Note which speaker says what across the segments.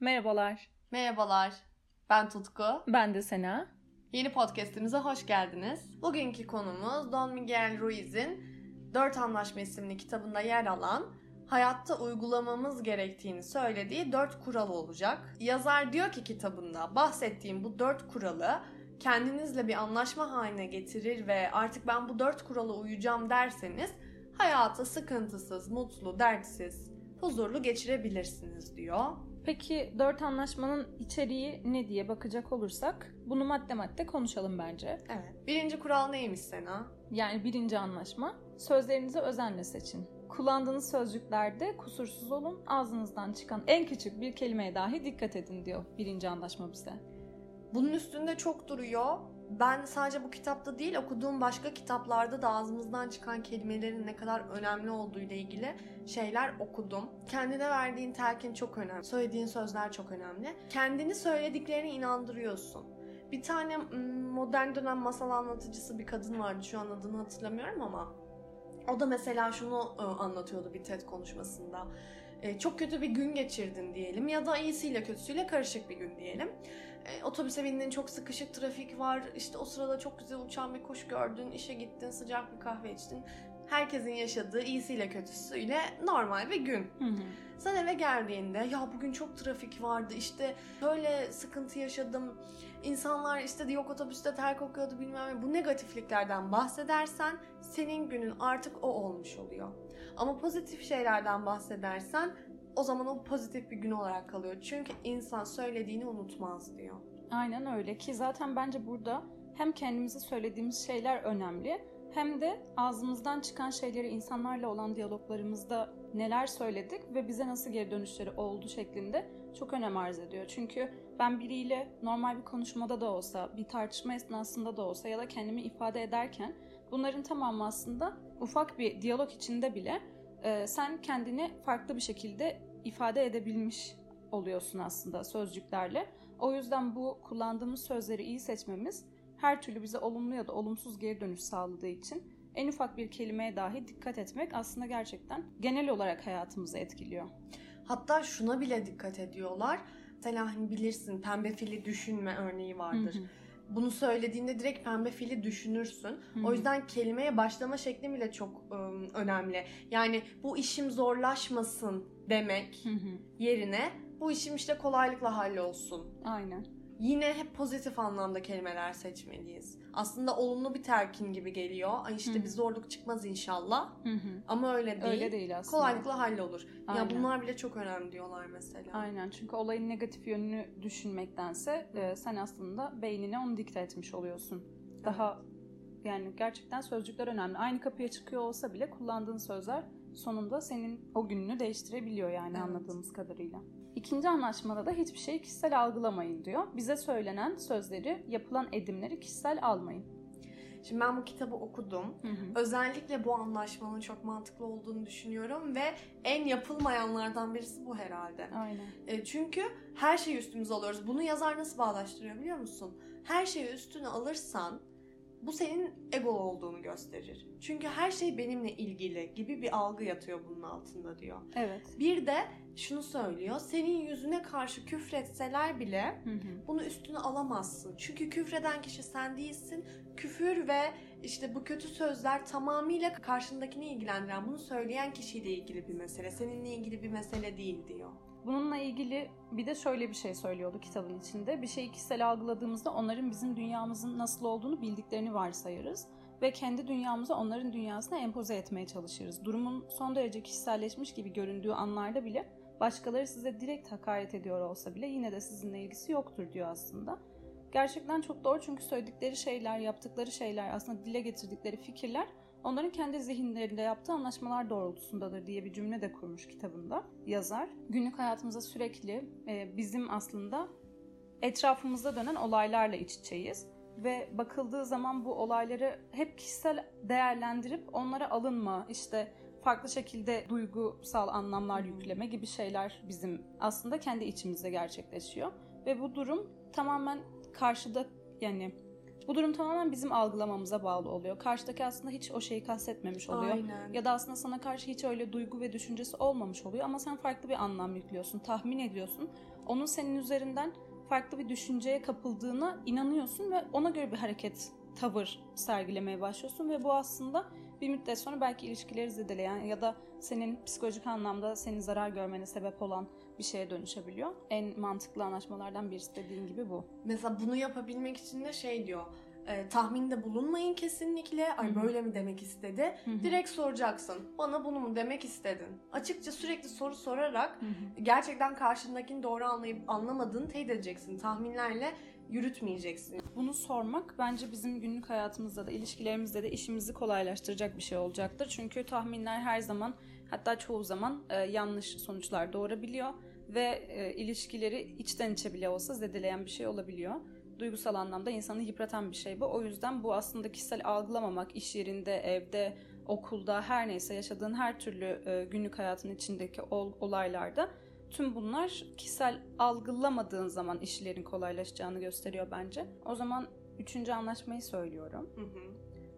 Speaker 1: Merhabalar.
Speaker 2: Merhabalar. Ben Tutku.
Speaker 1: Ben de Sena.
Speaker 2: Yeni podcast'imize hoş geldiniz. Bugünkü konumuz Don Miguel Ruiz'in Dört Anlaşma isimli kitabında yer alan hayatta uygulamamız gerektiğini söylediği dört kural olacak. Yazar diyor ki kitabında bahsettiğim bu dört kuralı kendinizle bir anlaşma haline getirir ve artık ben bu dört kurala uyacağım derseniz hayatı sıkıntısız, mutlu, dertsiz, huzurlu geçirebilirsiniz diyor.
Speaker 1: Peki dört anlaşmanın içeriği ne diye bakacak olursak bunu madde madde konuşalım bence.
Speaker 2: Evet. Birinci kural neymiş Sena?
Speaker 1: Yani birinci anlaşma sözlerinizi özenle seçin. Kullandığınız sözcüklerde kusursuz olun, ağzınızdan çıkan en küçük bir kelimeye dahi dikkat edin diyor birinci anlaşma bize.
Speaker 2: Bunun üstünde çok duruyor. Ben sadece bu kitapta değil okuduğum başka kitaplarda da ağzımızdan çıkan kelimelerin ne kadar önemli olduğu ile ilgili şeyler okudum. Kendine verdiğin telkin çok önemli. Söylediğin sözler çok önemli. Kendini söylediklerine inandırıyorsun. Bir tane modern dönem masal anlatıcısı bir kadın vardı. Şu an adını hatırlamıyorum ama o da mesela şunu anlatıyordu bir TED konuşmasında. Çok kötü bir gün geçirdin diyelim ya da iyisiyle kötüsüyle karışık bir gün diyelim. Otobüse bindin çok sıkışık trafik var işte o sırada çok güzel uçan bir kuş gördün işe gittin sıcak bir kahve içtin herkesin yaşadığı iyisiyle kötüsüyle normal bir gün.
Speaker 1: Hı hı.
Speaker 2: Sen eve geldiğinde ya bugün çok trafik vardı işte böyle sıkıntı yaşadım. İnsanlar işte yok otobüste ter kokuyordu bilmem ne. Bu negatifliklerden bahsedersen senin günün artık o olmuş oluyor. Ama pozitif şeylerden bahsedersen o zaman o pozitif bir gün olarak kalıyor. Çünkü insan söylediğini unutmaz diyor.
Speaker 1: Aynen öyle ki zaten bence burada hem kendimize söylediğimiz şeyler önemli hem de ağzımızdan çıkan şeyleri insanlarla olan diyaloglarımızda neler söyledik ve bize nasıl geri dönüşleri oldu şeklinde çok önem arz ediyor. Çünkü ben biriyle normal bir konuşmada da olsa, bir tartışma esnasında da olsa ya da kendimi ifade ederken bunların tamamı aslında ufak bir diyalog içinde bile e, sen kendini farklı bir şekilde ifade edebilmiş oluyorsun aslında sözcüklerle. O yüzden bu kullandığımız sözleri iyi seçmemiz her türlü bize olumlu ya da olumsuz geri dönüş sağladığı için en ufak bir kelimeye dahi dikkat etmek aslında gerçekten genel olarak hayatımızı etkiliyor.
Speaker 2: Hatta şuna bile dikkat ediyorlar. Mesela hani bilirsin pembe fili düşünme örneği vardır. Hı hı. Bunu söylediğinde direkt pembe fili düşünürsün. Hı hı. O yüzden kelimeye başlama şekli bile çok ıı, önemli. Yani bu işim zorlaşmasın demek hı hı. yerine bu işim işte kolaylıkla hallolsun.
Speaker 1: Aynen
Speaker 2: yine hep pozitif anlamda kelimeler seçmeliyiz. Aslında olumlu bir terkin gibi geliyor. Ay işte Hı-hı. bir zorluk çıkmaz inşallah.
Speaker 1: Hı-hı.
Speaker 2: Ama öyle değil.
Speaker 1: Öyle değil aslında.
Speaker 2: Kolaylıkla hallolur. Aynen. Ya bunlar bile çok önemli diyorlar mesela.
Speaker 1: Aynen. Çünkü olayın negatif yönünü düşünmektense e, sen aslında beynine onu dikte etmiş oluyorsun. Daha yani gerçekten sözcükler önemli. Aynı kapıya çıkıyor olsa bile kullandığın sözler sonunda senin o gününü değiştirebiliyor yani evet. anladığımız kadarıyla. İkinci anlaşmada da hiçbir şeyi kişisel algılamayın diyor. Bize söylenen sözleri, yapılan edimleri kişisel almayın.
Speaker 2: Şimdi ben bu kitabı okudum. Hı hı. Özellikle bu anlaşmanın çok mantıklı olduğunu düşünüyorum ve en yapılmayanlardan birisi bu herhalde.
Speaker 1: Aynen.
Speaker 2: E, çünkü her şeyi üstümüze alıyoruz. Bunu yazar nasıl bağdaştırıyor biliyor musun? Her şeyi üstüne alırsan bu senin ego olduğunu gösterir. Çünkü her şey benimle ilgili gibi bir algı yatıyor bunun altında diyor.
Speaker 1: Evet.
Speaker 2: Bir de şunu söylüyor. Senin yüzüne karşı küfretseler bile hı hı. bunu üstüne alamazsın. Çünkü küfreden kişi sen değilsin. Küfür ve işte bu kötü sözler tamamıyla karşındakini ilgilendiren, bunu söyleyen kişiyle ilgili bir mesele. Seninle ilgili bir mesele değil diyor.
Speaker 1: Bununla ilgili bir de şöyle bir şey söylüyordu kitabın içinde. Bir şeyi kişisel algıladığımızda onların bizim dünyamızın nasıl olduğunu bildiklerini varsayarız ve kendi dünyamızı onların dünyasına empoze etmeye çalışırız. Durumun son derece kişiselleşmiş gibi göründüğü anlarda bile başkaları size direkt hakaret ediyor olsa bile yine de sizinle ilgisi yoktur diyor aslında. Gerçekten çok doğru çünkü söyledikleri şeyler, yaptıkları şeyler, aslında dile getirdikleri fikirler onların kendi zihinlerinde yaptığı anlaşmalar doğrultusundadır diye bir cümle de kurmuş kitabında yazar. Günlük hayatımızda sürekli e, bizim aslında etrafımızda dönen olaylarla iç içeyiz ve bakıldığı zaman bu olayları hep kişisel değerlendirip onlara alınma, işte farklı şekilde duygusal anlamlar yükleme gibi şeyler bizim aslında kendi içimizde gerçekleşiyor ve bu durum tamamen karşıda yani bu durum tamamen bizim algılamamıza bağlı oluyor. Karşıdaki aslında hiç o şeyi kastetmemiş oluyor.
Speaker 2: Aynen.
Speaker 1: Ya da aslında sana karşı hiç öyle duygu ve düşüncesi olmamış oluyor ama sen farklı bir anlam yüklüyorsun, tahmin ediyorsun. onun senin üzerinden farklı bir düşünceye kapıldığına inanıyorsun ve ona göre bir hareket, tavır sergilemeye başlıyorsun ve bu aslında bir müddet sonra belki ilişkileri zedeleyen ya da senin psikolojik anlamda senin zarar görmene sebep olan bir şeye dönüşebiliyor. En mantıklı anlaşmalardan birisi dediğin gibi bu.
Speaker 2: Mesela bunu yapabilmek için de şey diyor. E, tahminde bulunmayın kesinlikle. Ay böyle mi demek istedi?
Speaker 1: Hı hı.
Speaker 2: Direkt soracaksın. Bana bunu mu demek istedin? Açıkça sürekli soru sorarak
Speaker 1: Hı hı.
Speaker 2: gerçekten karşındakini doğru anlayıp anlamadığını teyit edeceksin. Tahminlerle yürütmeyeceksin.
Speaker 1: Bunu sormak bence bizim günlük hayatımızda da ilişkilerimizde de işimizi kolaylaştıracak bir şey olacaktır. Çünkü tahminler her zaman hatta çoğu zaman e, yanlış sonuçlar doğurabiliyor ve e, ilişkileri içten içe bile olsa zedeleyen bir şey olabiliyor. Duygusal anlamda insanı yıpratan bir şey bu. O yüzden bu aslında kişisel algılamamak iş yerinde, evde, okulda her neyse yaşadığın her türlü e, günlük hayatın içindeki ol- olaylarda tüm bunlar kişisel algılamadığın zaman işlerin kolaylaşacağını gösteriyor bence. O zaman üçüncü anlaşmayı söylüyorum.
Speaker 2: Hı hı.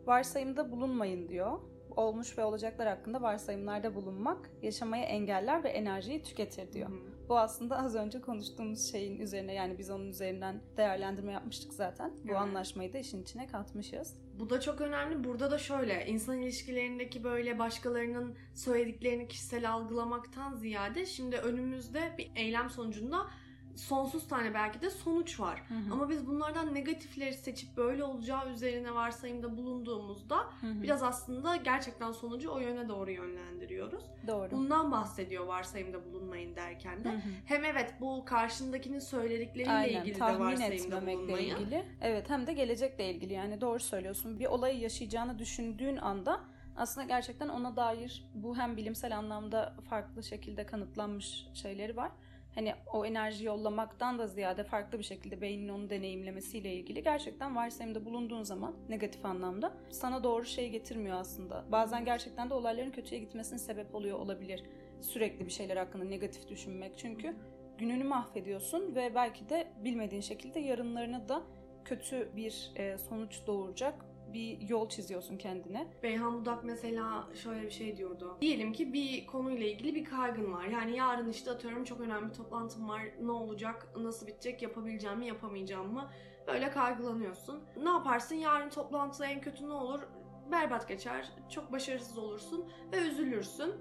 Speaker 1: Varsayımda bulunmayın diyor. Olmuş ve olacaklar hakkında varsayımlarda bulunmak yaşamayı engeller ve enerjiyi tüketir diyor.
Speaker 2: Hı.
Speaker 1: Bu aslında az önce konuştuğumuz şeyin üzerine yani biz onun üzerinden değerlendirme yapmıştık zaten. Bu
Speaker 2: Evet.
Speaker 1: anlaşmayı da işin içine katmışız.
Speaker 2: Bu da çok önemli. Burada da şöyle insan ilişkilerindeki böyle başkalarının söylediklerini kişisel algılamaktan ziyade şimdi önümüzde bir eylem sonucunda sonsuz tane belki de sonuç var.
Speaker 1: Hı hı.
Speaker 2: Ama biz bunlardan negatifleri seçip böyle olacağı üzerine varsayımda bulunduğumuzda
Speaker 1: Hı hı.
Speaker 2: biraz aslında gerçekten sonucu o yöne doğru yönlendiriyoruz.
Speaker 1: doğru.
Speaker 2: Bundan bahsediyor varsayımda bulunmayın derken de.
Speaker 1: Hı hı.
Speaker 2: Hem evet bu karşındakinin söyledikleriyle
Speaker 1: Aynen,
Speaker 2: ilgili de
Speaker 1: tahmin
Speaker 2: varsayımda
Speaker 1: etmemekle
Speaker 2: bulunmayın.
Speaker 1: ilgili. Evet hem de gelecekle ilgili yani doğru söylüyorsun. Bir olayı yaşayacağını düşündüğün anda aslında gerçekten ona dair bu hem bilimsel anlamda farklı şekilde kanıtlanmış şeyleri var. Hani o enerji yollamaktan da ziyade farklı bir şekilde beynin onu deneyimlemesiyle ilgili gerçekten varsayımda bulunduğun zaman negatif anlamda sana doğru şey getirmiyor aslında. Bazen gerçekten de olayların kötüye gitmesine sebep oluyor olabilir. Sürekli bir şeyler hakkında negatif düşünmek. Çünkü gününü mahvediyorsun ve belki de bilmediğin şekilde yarınlarını da kötü bir e, sonuç doğuracak bir yol çiziyorsun kendine.
Speaker 2: Beyhan Budak mesela şöyle bir şey diyordu. Diyelim ki bir konuyla ilgili bir kaygın var. Yani yarın işte atıyorum çok önemli bir toplantım var. Ne olacak, nasıl bitecek, yapabileceğim mi, yapamayacağım mı? Böyle kaygılanıyorsun. Ne yaparsın? Yarın toplantıda en kötü ne olur? Berbat geçer, çok başarısız olursun ve üzülürsün.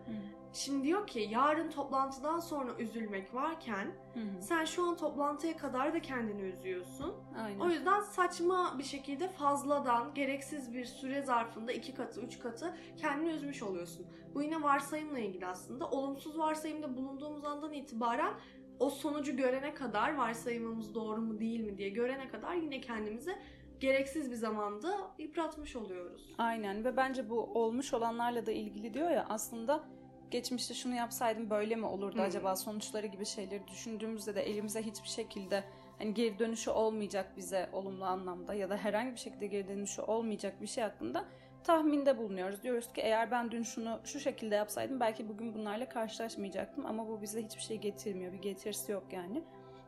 Speaker 2: Şimdi diyor ki yarın toplantıdan sonra üzülmek varken
Speaker 1: Hı hı.
Speaker 2: sen şu an toplantıya kadar da kendini üzüyorsun.
Speaker 1: Aynen.
Speaker 2: O yüzden saçma bir şekilde fazladan gereksiz bir süre zarfında iki katı, üç katı kendini üzmüş oluyorsun. Bu yine varsayımla ilgili aslında. Olumsuz varsayımda bulunduğumuz andan itibaren o sonucu görene kadar varsayımımız doğru mu değil mi diye görene kadar yine kendimizi gereksiz bir zamanda yıpratmış oluyoruz.
Speaker 1: Aynen ve bence bu olmuş olanlarla da ilgili diyor ya aslında geçmişte şunu yapsaydım böyle mi olurdu
Speaker 2: Hı.
Speaker 1: acaba sonuçları gibi şeyleri düşündüğümüzde de elimize hiçbir şekilde hani geri dönüşü olmayacak bize olumlu anlamda ya da herhangi bir şekilde geri dönüşü olmayacak bir şey hakkında tahminde bulunuyoruz. Diyoruz ki eğer ben dün şunu şu şekilde yapsaydım belki bugün bunlarla karşılaşmayacaktım ama bu bize hiçbir şey getirmiyor. Bir getirisi yok yani.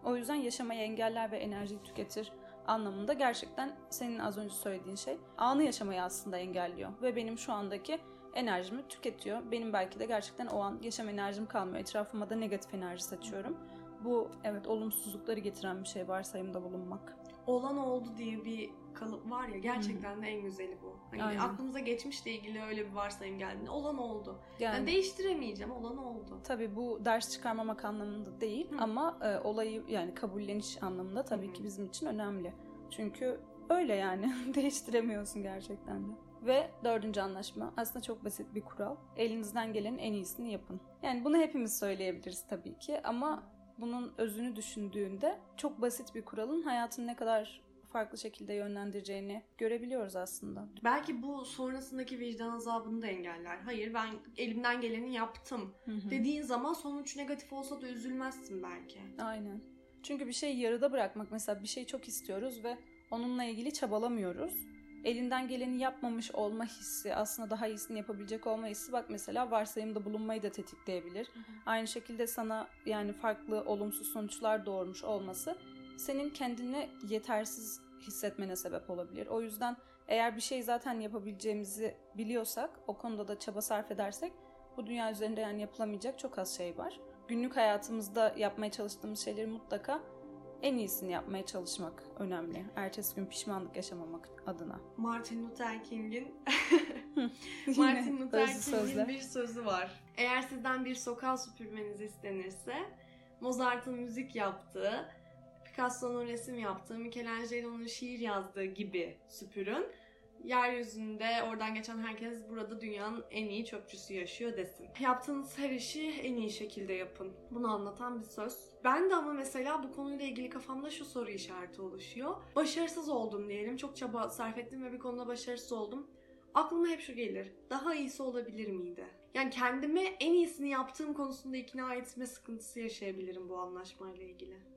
Speaker 1: O yüzden yaşamayı engeller ve enerjiyi tüketir anlamında gerçekten senin az önce söylediğin şey anı yaşamayı aslında engelliyor ve benim şu andaki enerjimi tüketiyor. Benim belki de gerçekten o an yaşam enerjim kalmıyor. Etrafıma da negatif enerji saçıyorum. Bu evet olumsuzlukları getiren bir şey varsayımda bulunmak.
Speaker 2: Olan oldu diye bir kalıp var ya gerçekten de en güzeli bu. Hani
Speaker 1: Aynen.
Speaker 2: aklımıza geçmişle ilgili öyle bir varsayım geldiğinde olan oldu.
Speaker 1: Yani,
Speaker 2: Yani değiştiremeyeceğim olan oldu.
Speaker 1: tabii bu ders çıkarmamak anlamında değil
Speaker 2: Hı.
Speaker 1: ama e, olayı yani kabulleniş anlamında tabii
Speaker 2: Hı.
Speaker 1: ki bizim için önemli. Çünkü öyle yani değiştiremiyorsun gerçekten de. Ve dördüncü anlaşma aslında çok basit bir kural. Elinizden gelenin en iyisini yapın. Yani bunu hepimiz söyleyebiliriz tabii ki ama bunun özünü düşündüğünde çok basit bir kuralın hayatını ne kadar farklı şekilde yönlendireceğini görebiliyoruz aslında.
Speaker 2: Belki bu sonrasındaki vicdan azabını da engeller. Hayır ben elimden geleni yaptım
Speaker 1: Hı hı.
Speaker 2: dediğin zaman sonuç negatif olsa da üzülmezsin belki.
Speaker 1: Aynen. Çünkü bir şeyi yarıda bırakmak mesela bir şey çok istiyoruz ve onunla ilgili çabalamıyoruz. Elinden geleni yapmamış olma hissi, aslında daha iyisini yapabilecek olma hissi bak mesela varsayımda bulunmayı da tetikleyebilir. Aynı şekilde sana yani farklı olumsuz sonuçlar doğurmuş olması senin kendini yetersiz hissetmene sebep olabilir. O yüzden eğer bir şey zaten yapabileceğimizi biliyorsak, o konuda da çaba sarf edersek bu dünya üzerinde yani yapılamayacak çok az şey var. günlük hayatımızda yapmaya çalıştığımız şeyleri mutlaka en iyisini yapmaya çalışmak önemli. Ertesi gün pişmanlık yaşamamak adına.
Speaker 2: Martin Luther King'in Martin Luther King'in bir sözü var. Eğer sizden bir sokağa süpürmeniz istenirse Mozart'ın müzik yaptığı, Picasso'nun resim yaptığı, Michelangelo'nun şiir yazdığı gibi süpürün. Yeryüzünde oradan geçen herkes burada dünyanın en iyi çöpçüsü yaşıyor desin. Yaptığınız her işi en iyi şekilde yapın. Bunu anlatan bir söz. Ben de ama mesela bu konuyla ilgili kafamda şu soru işareti oluşuyor. Başarısız oldum diyelim. Çok çaba sarf ettim ve bir konuda başarısız oldum. Aklıma hep şu gelir. Daha iyisi olabilir miydi? Yani kendime en iyisini yaptığım konusunda ikna etme sıkıntısı yaşayabilirim bu anlaşmayla ilgili.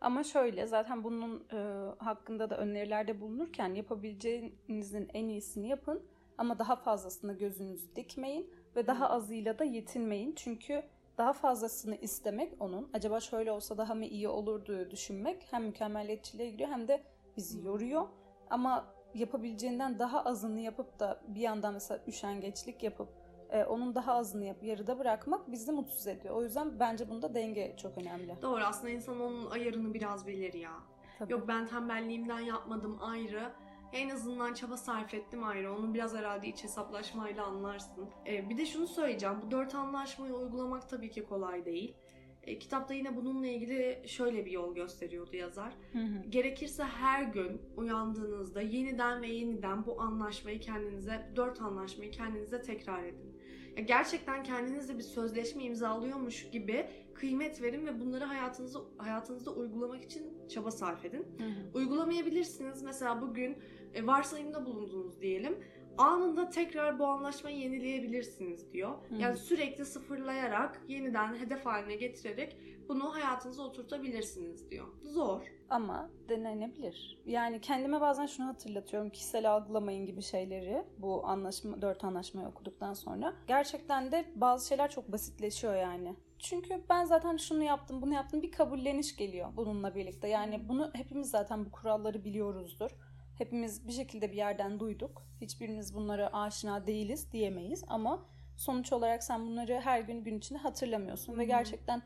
Speaker 1: Ama şöyle zaten bunun e, hakkında da önerilerde bulunurken yapabileceğinizin en iyisini yapın ama daha fazlasına gözünüzü dikmeyin ve daha azıyla da yetinmeyin. Çünkü daha fazlasını istemek onun acaba şöyle olsa daha mı iyi olurdu düşünmek hem mükemmeliyetçiliğe giriyor hem de bizi yoruyor. Ama yapabileceğinden daha azını yapıp da bir yandan mesela üşengeçlik yapıp e, onun daha azını yapıp yarıda bırakmak bizi mutsuz ediyor. O yüzden bence bunda denge çok önemli.
Speaker 2: Doğru aslında insan onun ayarını biraz bilir ya.
Speaker 1: Tabii.
Speaker 2: Yok ben tembelliğimden yapmadım ayrı. En azından çaba sarf ettim ayrı. Onu biraz herhalde iç hesaplaşmayla anlarsın. Ee, bir de şunu söyleyeceğim. Bu dört anlaşmayı uygulamak tabii ki kolay değil. Ee, kitapta yine bununla ilgili şöyle bir yol gösteriyordu yazar.
Speaker 1: Hı hı.
Speaker 2: Gerekirse her gün uyandığınızda yeniden ve yeniden bu anlaşmayı kendinize, dört anlaşmayı kendinize tekrar edin. Ya gerçekten kendinizle bir sözleşme imzalıyormuş gibi kıymet verin ve bunları hayatınızda hayatınızda uygulamak için çaba sarf edin.
Speaker 1: Hı hı.
Speaker 2: Uygulamayabilirsiniz. Mesela bugün e, varsayımda bulundunuz diyelim. Anında tekrar bu anlaşmayı yenileyebilirsiniz diyor.
Speaker 1: Hı.
Speaker 2: Yani sürekli sıfırlayarak, yeniden hedef haline getirerek bunu hayatınıza oturtabilirsiniz diyor. Zor.
Speaker 1: Ama denenebilir. Yani kendime bazen şunu hatırlatıyorum. Kişisel algılamayın gibi şeyleri bu anlaşma, dört anlaşmayı okuduktan sonra. Gerçekten de bazı şeyler çok basitleşiyor yani. Çünkü ben zaten şunu yaptım, bunu yaptım. Bir kabulleniş geliyor bununla birlikte. Yani bunu hepimiz zaten bu kuralları biliyoruzdur. Hepimiz bir şekilde bir yerden duyduk. Hiçbirimiz bunlara aşina değiliz diyemeyiz ama sonuç olarak sen bunları her gün gün içinde hatırlamıyorsun ve
Speaker 2: Hı hı.
Speaker 1: gerçekten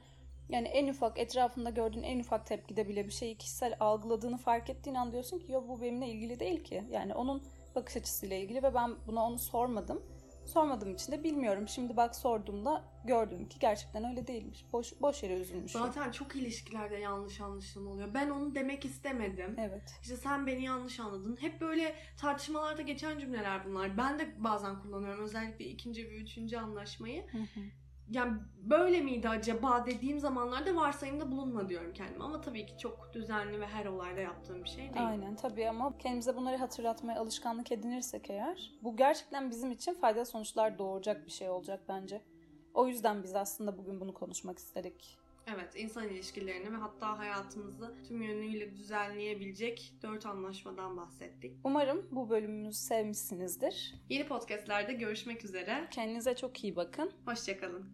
Speaker 1: yani en ufak etrafında gördüğün en ufak tepkide bile bir şeyi kişisel algıladığını fark ettiğin an diyorsun ki ya bu benimle ilgili değil ki. Yani onun bakış açısıyla ilgili ve ben buna onu sormadım. Sormadığım için de bilmiyorum. Şimdi bak sorduğumda gördüm ki gerçekten öyle değilmiş. Boş boş yere üzülmüşüm.
Speaker 2: Zaten çok ilişkilerde yanlış anlaşılma oluyor. Ben onu demek istemedim.
Speaker 1: Evet.
Speaker 2: İşte sen beni yanlış anladın. Hep böyle tartışmalarda geçen cümleler bunlar. Ben de bazen kullanıyorum. Özellikle ikinci ve üçüncü anlaşmayı.
Speaker 1: Hı hı.
Speaker 2: Yani böyle miydi acaba dediğim zamanlarda varsayımda bulunma diyorum kendime. Ama tabii ki çok düzenli ve her olayda yaptığım bir şey değil.
Speaker 1: Aynen tabii ama kendimize bunları hatırlatmaya alışkanlık edinirsek eğer bu gerçekten bizim için faydalı sonuçlar doğuracak bir şey olacak bence. O yüzden biz aslında bugün bunu konuşmak istedik.
Speaker 2: Evet, insan ilişkilerini ve hatta hayatımızı tüm yönüyle düzenleyebilecek dört anlaşmadan bahsettik.
Speaker 1: Umarım bu bölümümüzü sevmişsinizdir.
Speaker 2: Yeni podcastlerde görüşmek üzere.
Speaker 1: Kendinize çok iyi bakın.
Speaker 2: Hoşçakalın.